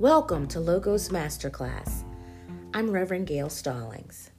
Welcome to Logos Masterclass. I'm Reverend Gail Stallings.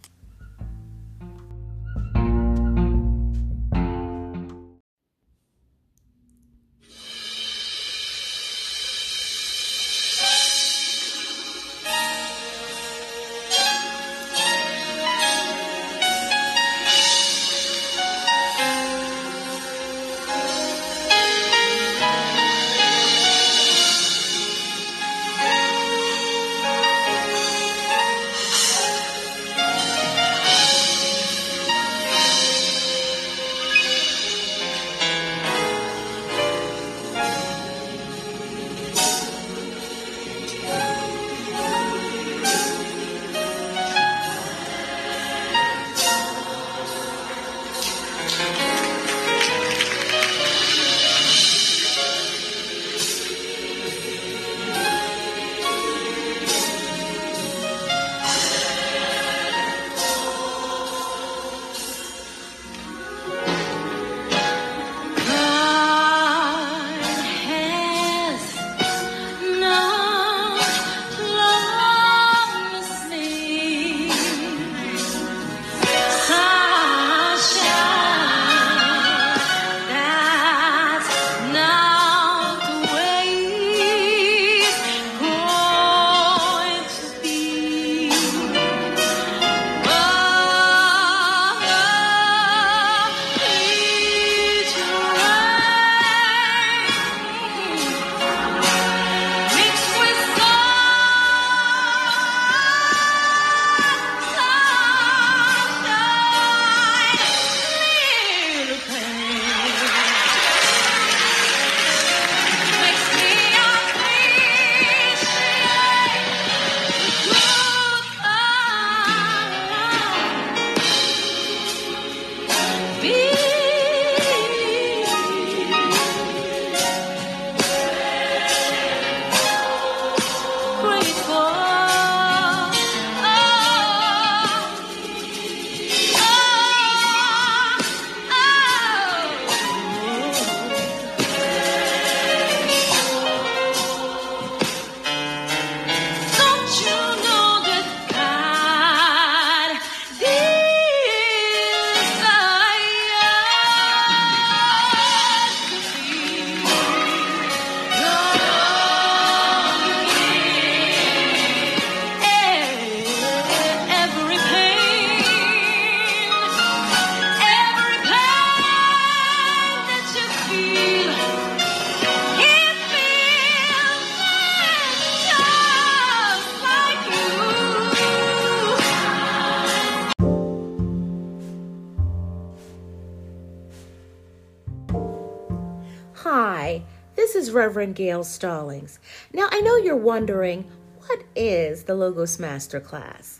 Reverend Gail Stallings. Now, I know you're wondering what is the Logos Masterclass?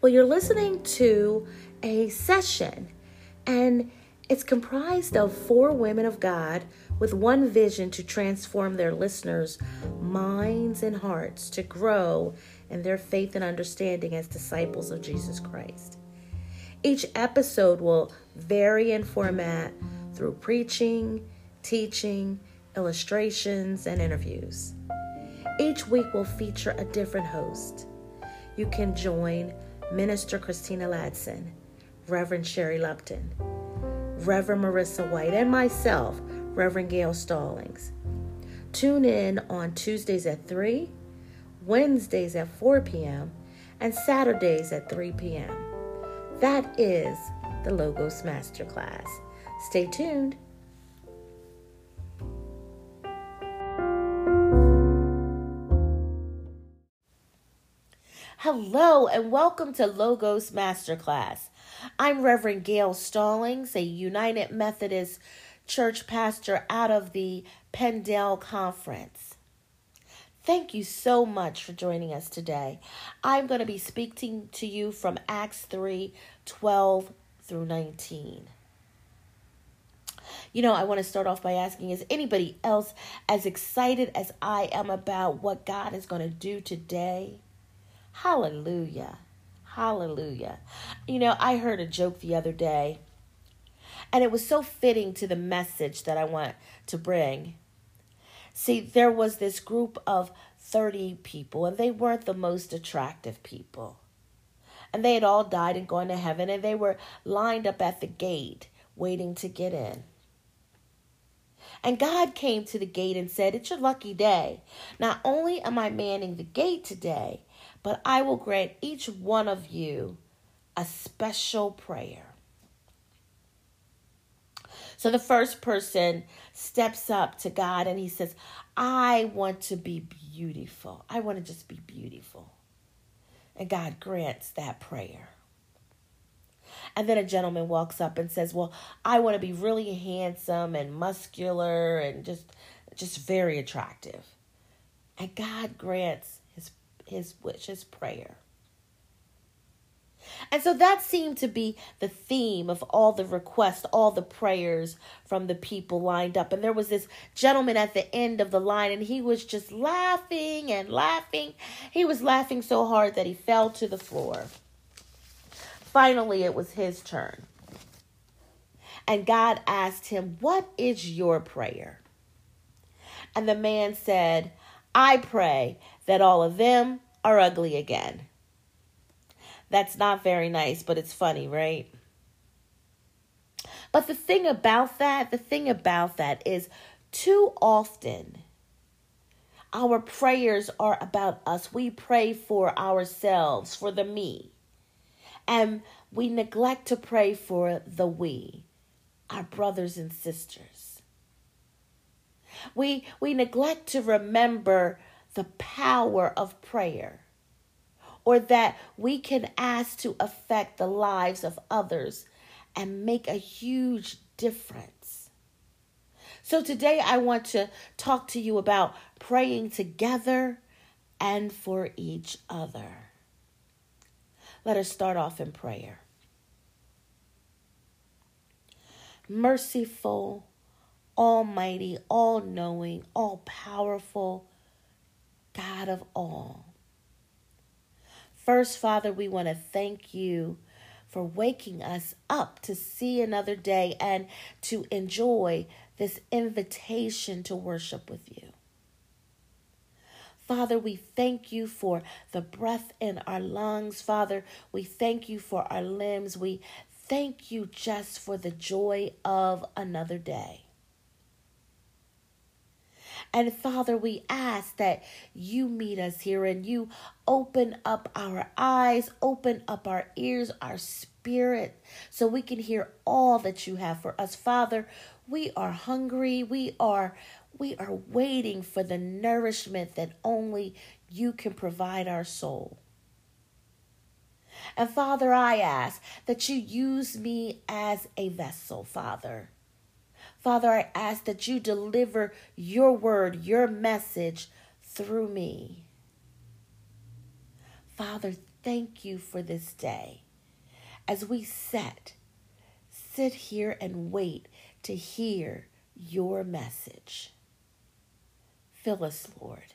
Well, you're listening to a session, and it's comprised of four women of God with one vision to transform their listeners' minds and hearts to grow in their faith and understanding as disciples of Jesus Christ. Each episode will vary in format through preaching, teaching, illustrations, and interviews. Each week will feature a different host. You can join Minister Christina Ladson, Reverend Sherry Lupton, Reverend Marissa White, and myself, Reverend Gail Stallings. Tune in on Tuesdays at 3, Wednesdays at 4 p.m., and Saturdays at 3 p.m. That is the Logos Masterclass. Stay tuned. Hello, and welcome to Logos Masterclass. I'm Reverend Gail Stallings, a United Methodist Church pastor out of the Pendel Conference. Thank you so much for joining us today. I'm going to be speaking to you from Acts 3 12 through 19. You know, I want to start off by asking Is anybody else as excited as I am about what God is going to do today? Hallelujah. Hallelujah. You know, I heard a joke the other day, and it was so fitting to the message that I want to bring. See, there was this group of 30 people, and they weren't the most attractive people. And they had all died and gone to heaven, and they were lined up at the gate waiting to get in. And God came to the gate and said, It's your lucky day. Not only am I manning the gate today, but I will grant each one of you a special prayer. So the first person steps up to God and he says, I want to be beautiful. I want to just be beautiful. And God grants that prayer. And then a gentleman walks up and says, "Well, I want to be really handsome and muscular and just just very attractive." And God grants his his prayer. And so that seemed to be the theme of all the requests, all the prayers from the people lined up. And there was this gentleman at the end of the line, and he was just laughing and laughing. He was laughing so hard that he fell to the floor. Finally, it was his turn. And God asked him, What is your prayer? And the man said, I pray that all of them are ugly again. That's not very nice, but it's funny, right? But the thing about that, the thing about that is too often our prayers are about us. We pray for ourselves, for the me. And we neglect to pray for the we, our brothers and sisters. We, we neglect to remember the power of prayer or that we can ask to affect the lives of others and make a huge difference. So, today I want to talk to you about praying together and for each other. Let us start off in prayer. Merciful, Almighty, all knowing, all powerful God of all. First, Father, we want to thank you for waking us up to see another day and to enjoy this invitation to worship with you. Father, we thank you for the breath in our lungs. Father, we thank you for our limbs. We thank you just for the joy of another day. And Father, we ask that you meet us here and you open up our eyes, open up our ears, our spirit, so we can hear all that you have for us. Father, we are hungry. We are we are waiting for the nourishment that only you can provide our soul. And Father, I ask that you use me as a vessel, Father. Father, I ask that you deliver your word, your message through me. Father, thank you for this day. As we sit, sit here and wait to hear your message. Fill us, Lord.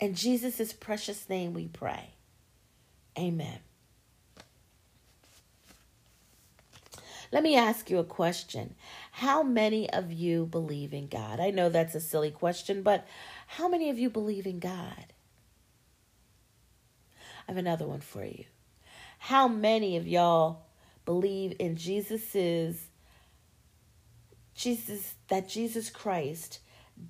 In Jesus' precious name we pray. Amen. Let me ask you a question. How many of you believe in God? I know that's a silly question, but how many of you believe in God? I have another one for you. How many of y'all believe in Jesus's Jesus that Jesus Christ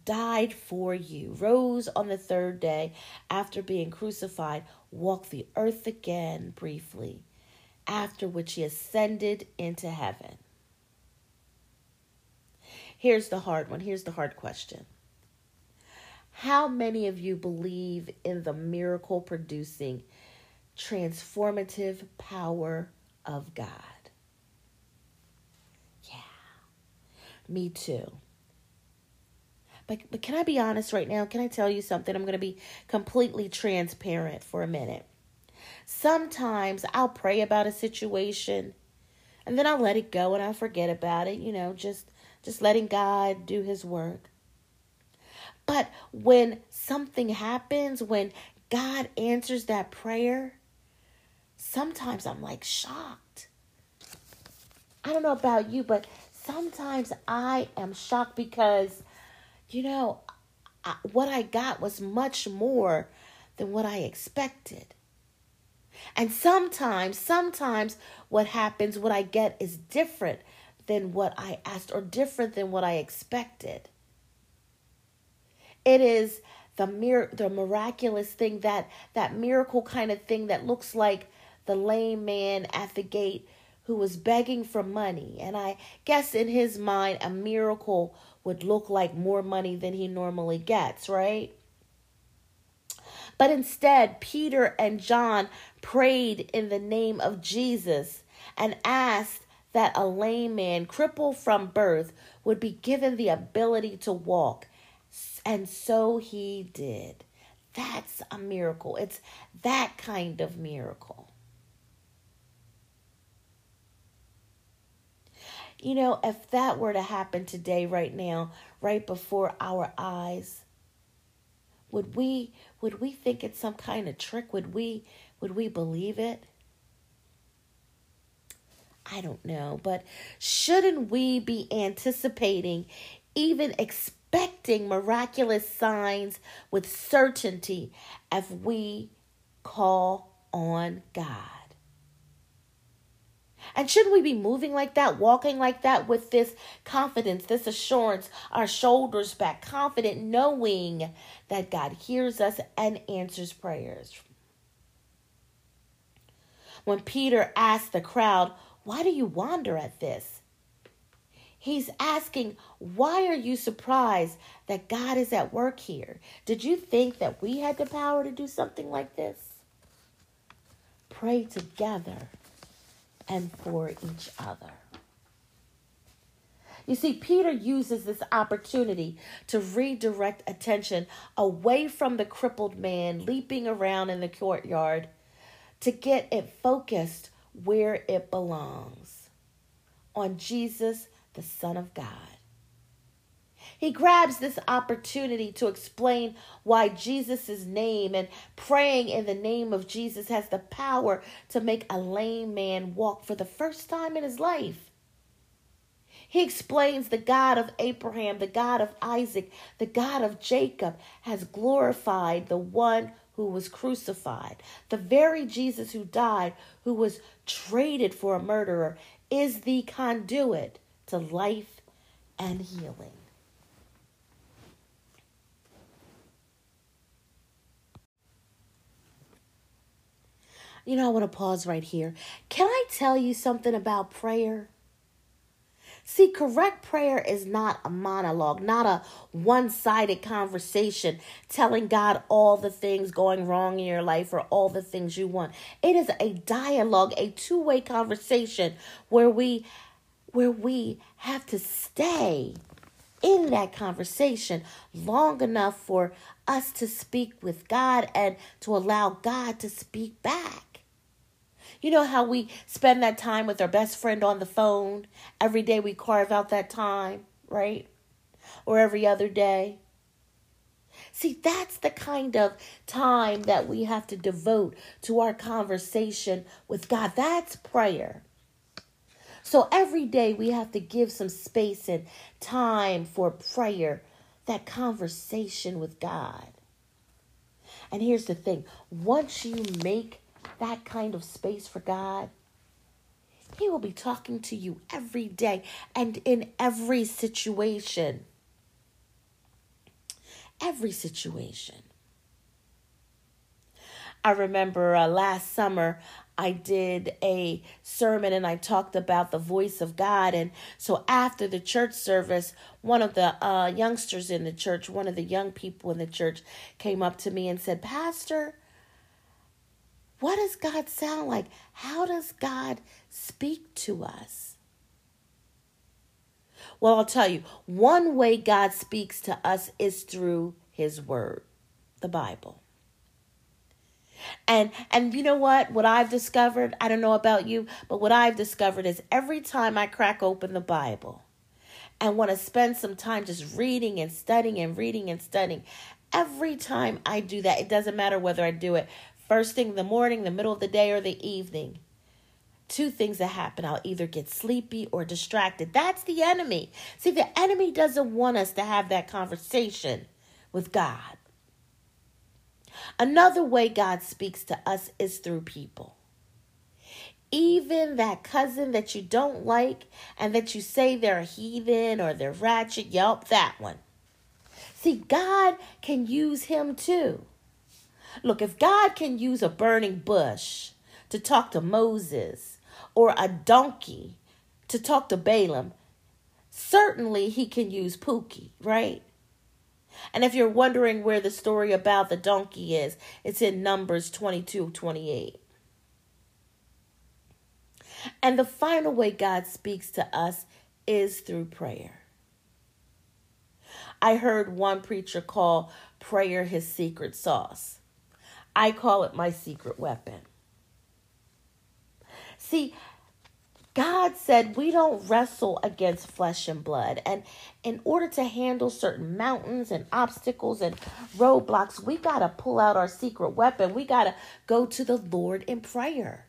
died for you, rose on the third day after being crucified, walked the earth again briefly, after which he ascended into heaven. Here's the hard one. Here's the hard question. How many of you believe in the miracle producing, transformative power of God? Yeah, me too. But, but can I be honest right now? Can I tell you something? I'm going to be completely transparent for a minute. Sometimes I'll pray about a situation and then I'll let it go and I'll forget about it, you know, just just letting God do his work. But when something happens, when God answers that prayer, sometimes I'm like shocked. I don't know about you, but sometimes I am shocked because, you know, I, what I got was much more than what I expected. And sometimes, sometimes what happens, what I get is different than what I asked or different than what I expected. It is the mir- the miraculous thing that that miracle kind of thing that looks like the lame man at the gate who was begging for money. And I guess in his mind a miracle would look like more money than he normally gets, right? But instead, Peter and John prayed in the name of Jesus and asked that a lame man, crippled from birth, would be given the ability to walk. And so he did. That's a miracle. It's that kind of miracle. You know, if that were to happen today, right now, right before our eyes, would we would we think it's some kind of trick? Would we would we believe it? I don't know, but shouldn't we be anticipating, even expecting miraculous signs with certainty if we call on God? And shouldn't we be moving like that, walking like that with this confidence, this assurance, our shoulders back, confident, knowing that God hears us and answers prayers? When Peter asked the crowd, Why do you wonder at this? He's asking, Why are you surprised that God is at work here? Did you think that we had the power to do something like this? Pray together and for each other. You see, Peter uses this opportunity to redirect attention away from the crippled man leaping around in the courtyard to get it focused where it belongs on Jesus, the Son of God. He grabs this opportunity to explain why Jesus' name and praying in the name of Jesus has the power to make a lame man walk for the first time in his life. He explains the God of Abraham, the God of Isaac, the God of Jacob has glorified the one who was crucified. The very Jesus who died, who was traded for a murderer, is the conduit to life and healing. You know, I want to pause right here. Can I tell you something about prayer? See, correct prayer is not a monologue, not a one sided conversation telling God all the things going wrong in your life or all the things you want. It is a dialogue, a two way conversation where we where we have to stay in that conversation long enough for us to speak with God and to allow God to speak back. You know how we spend that time with our best friend on the phone? Every day we carve out that time, right? Or every other day. See, that's the kind of time that we have to devote to our conversation with God. That's prayer. So every day we have to give some space and time for prayer, that conversation with God. And here's the thing once you make that kind of space for God, He will be talking to you every day and in every situation. Every situation. I remember uh, last summer I did a sermon and I talked about the voice of God. And so after the church service, one of the uh, youngsters in the church, one of the young people in the church, came up to me and said, Pastor, what does God sound like? How does God speak to us? Well, I'll tell you, one way God speaks to us is through his word, the Bible. And and you know what? What I've discovered, I don't know about you, but what I've discovered is every time I crack open the Bible and want to spend some time just reading and studying and reading and studying, every time I do that, it doesn't matter whether I do it first thing in the morning, the middle of the day, or the evening. Two things that happen. I'll either get sleepy or distracted. That's the enemy. See, the enemy doesn't want us to have that conversation with God. Another way God speaks to us is through people. Even that cousin that you don't like and that you say they're a heathen or they're ratchet, yup, that one. See, God can use him too. Look, if God can use a burning bush to talk to Moses or a donkey to talk to Balaam, certainly he can use Pookie, right? And if you're wondering where the story about the donkey is, it's in Numbers 22 28. And the final way God speaks to us is through prayer. I heard one preacher call prayer his secret sauce. I call it my secret weapon. See, God said we don't wrestle against flesh and blood. And in order to handle certain mountains and obstacles and roadblocks, we got to pull out our secret weapon. We got to go to the Lord in prayer,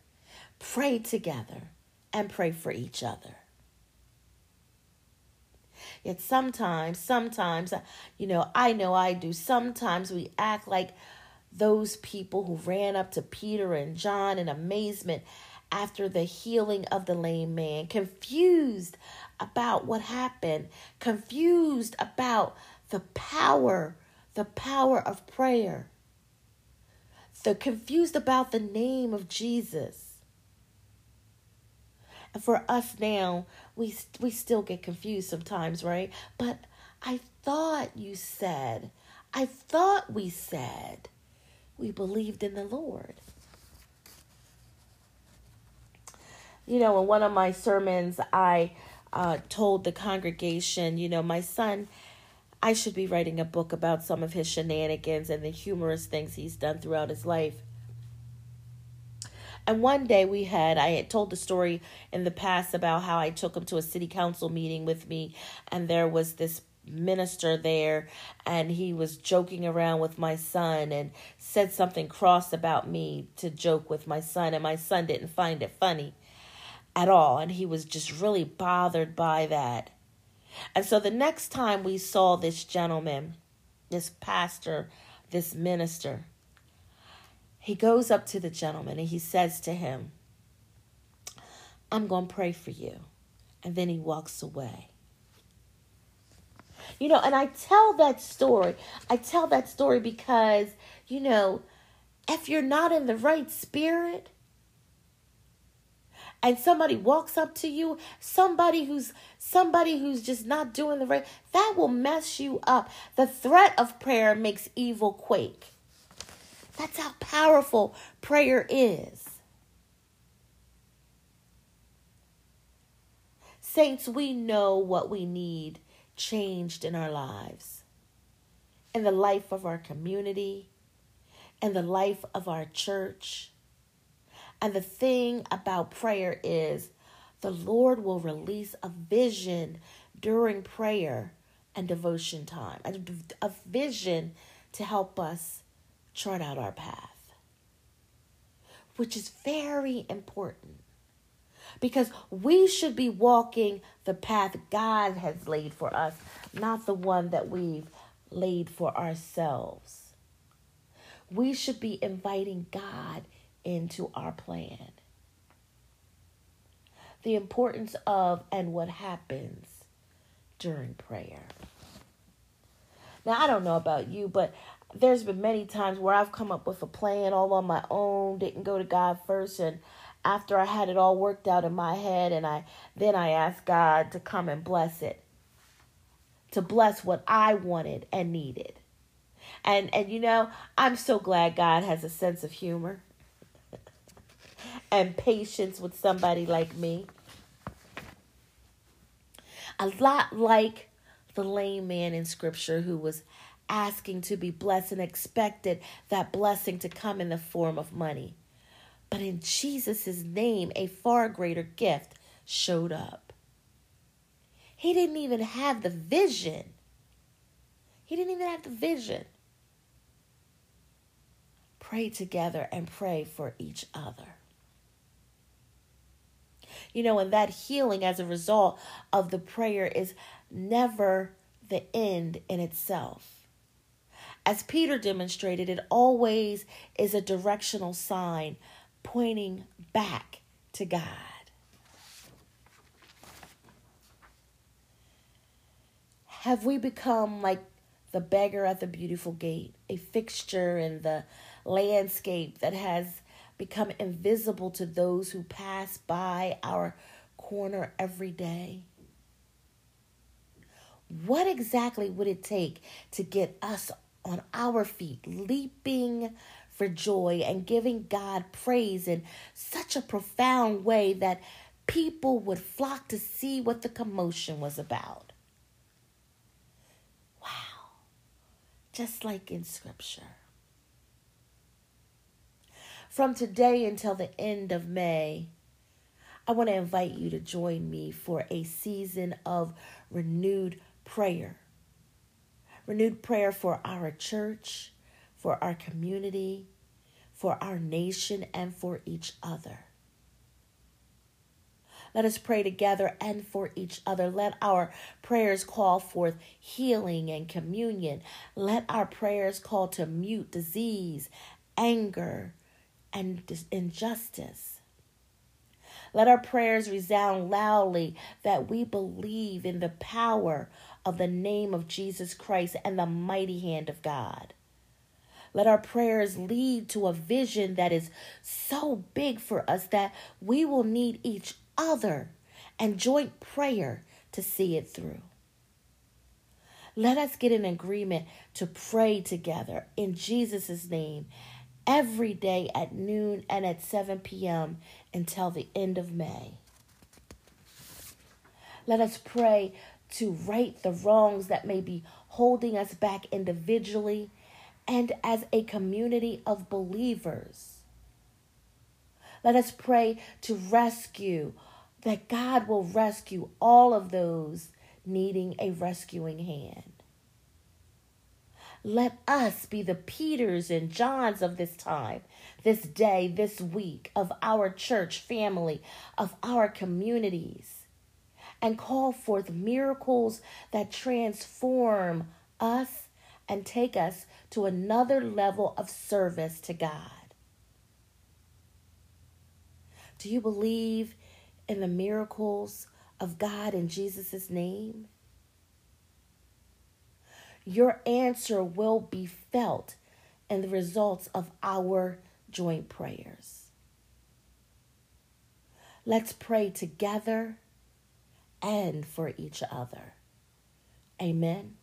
pray together, and pray for each other. Yet sometimes, sometimes, you know, I know I do, sometimes we act like those people who ran up to Peter and John in amazement after the healing of the lame man, confused about what happened, confused about the power, the power of prayer. They're confused about the name of Jesus. And for us now, we we still get confused sometimes, right? But I thought you said, I thought we said we believed in the Lord. you know, in one of my sermons, I uh, told the congregation, you know, my son, I should be writing a book about some of his shenanigans and the humorous things he's done throughout his life. And one day we had, I had told the story in the past about how I took him to a city council meeting with me, and there was this minister there, and he was joking around with my son and said something cross about me to joke with my son, and my son didn't find it funny at all. And he was just really bothered by that. And so the next time we saw this gentleman, this pastor, this minister, he goes up to the gentleman and he says to him, I'm going to pray for you. And then he walks away. You know, and I tell that story. I tell that story because, you know, if you're not in the right spirit, and somebody walks up to you, somebody who's somebody who's just not doing the right, that will mess you up. The threat of prayer makes evil quake. That's how powerful prayer is. Saints, we know what we need changed in our lives, in the life of our community, in the life of our church. And the thing about prayer is the Lord will release a vision during prayer and devotion time, a, vision to help us chart out our path, which is very important because we should be walking the path God has laid for us, not the one that we've laid for ourselves. We should be inviting God into our plan. The importance of and what happens during prayer. Now, I don't know about you, but there's been many times where I've come up with a plan all on my own, didn't go to God first, and after I had it all worked out in my head, and I then I asked God to come and bless it, to bless what I wanted and needed. And and you know, I'm so glad God has a sense of humor and patience with somebody like me. A lot like the lame man in scripture who was asking to be blessed and expected that blessing to come in the form of money. But in Jesus' name, a far greater gift showed up. He didn't even have the vision. He didn't even have the vision. Pray together and pray for each other you know, and that healing as a result of the prayer is never the end in itself. As Peter demonstrated, it always is a directional sign pointing back to God. Have we become like the beggar at the beautiful gate, a fixture in the landscape that has become invisible to those who pass by our corner every day? What exactly would it take to get us on our feet, leaping for joy and giving God praise in such a profound way that people would flock to see what the commotion was about? Wow. Just like in Scripture. From today until the end of May, I want to invite you to join me for a season of renewed prayer. Renewed prayer for our church, for our community, for our nation, and for each other. Let us pray together and for each other. Let our prayers call forth healing and communion. Let our prayers call to mute disease, anger, and injustice. Let our prayers resound loudly that we believe in the power of the name of Jesus Christ and the mighty hand of God. Let our prayers lead to a vision that is so big for us that we will need each other and joint prayer to see it through. Let us get in agreement to pray together in Jesus' name every day at noon and at 7 p.m. until the end of May. Let us pray to right the wrongs that may be holding us back individually and as a community of believers. Let us pray to rescue, that God will rescue all of those needing a rescuing hand. Let us be the Peters and Johns of this time, this day, this week, of our church family, of our communities and call forth miracles that transform us and take us to another level of service to God. Do you believe in the miracles of God in Jesus' name? Your answer will be felt in the results of our joint prayers. Let's pray together and for each other. Amen.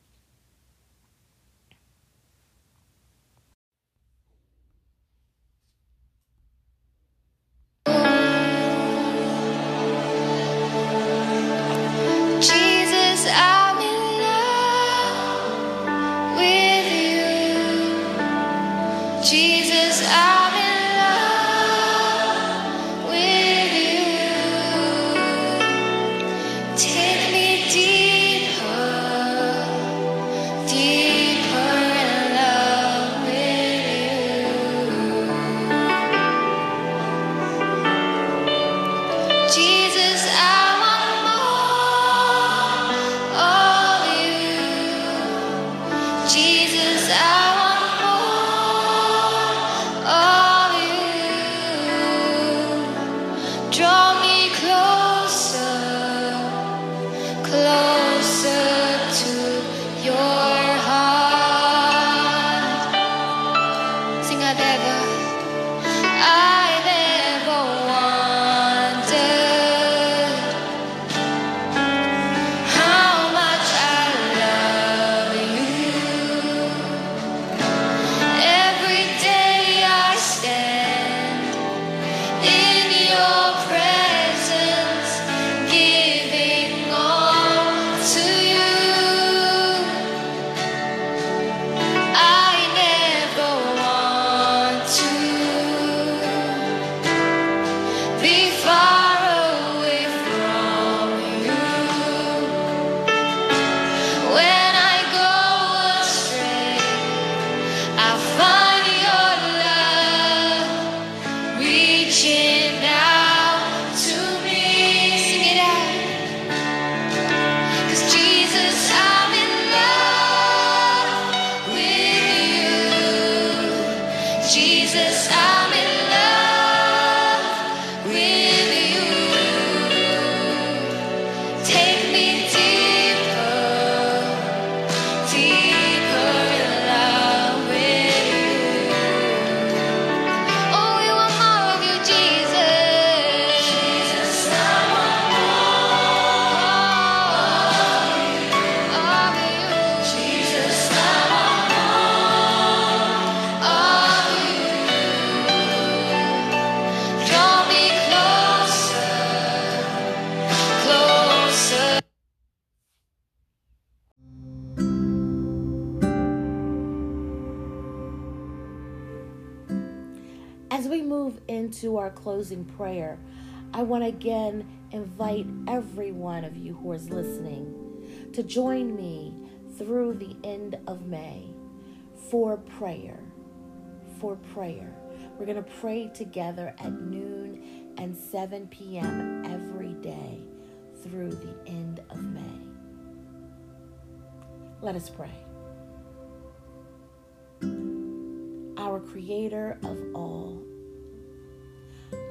Into our closing prayer, I want to again invite every one of you who is listening to join me through the end of May for prayer. For prayer. We're going to pray together at noon and 7 p.m. every day through the end of May. Let us pray. Our Creator of all,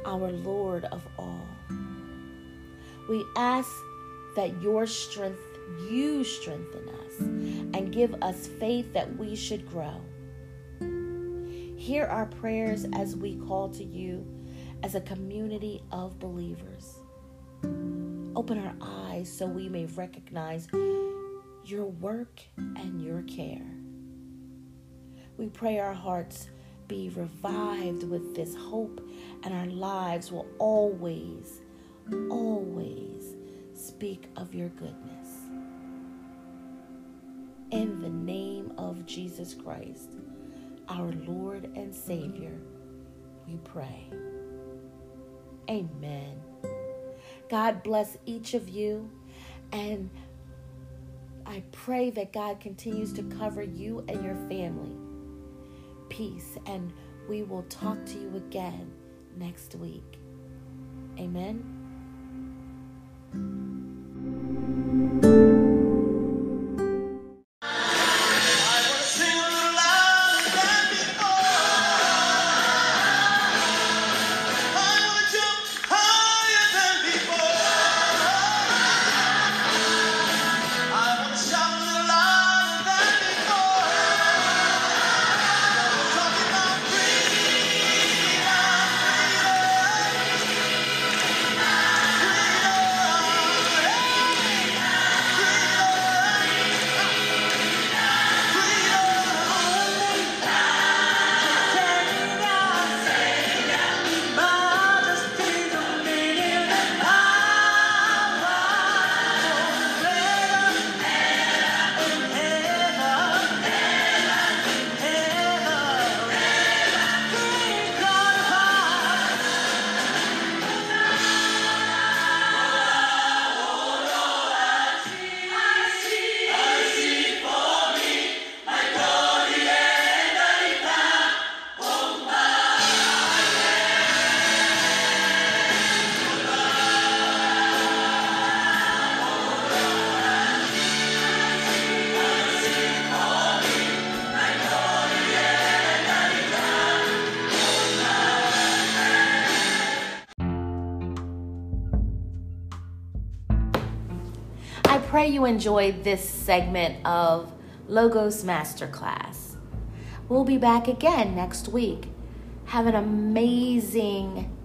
our Lord of all, we ask that your strength, you strengthen us and give us faith that we should grow. Hear our prayers as we call to you as a community of believers. Open our eyes so we may recognize your work and your care. We pray our hearts be revived with this hope and our lives will always, always speak of your goodness. In the name of Jesus Christ, our Lord and Savior, we pray. Amen. God bless each of you. And I pray that God continues to cover you and your family. Peace. And we will talk to you again next week. Amen. You enjoyed this segment of Logos Masterclass. We'll be back again next week. Have an amazing.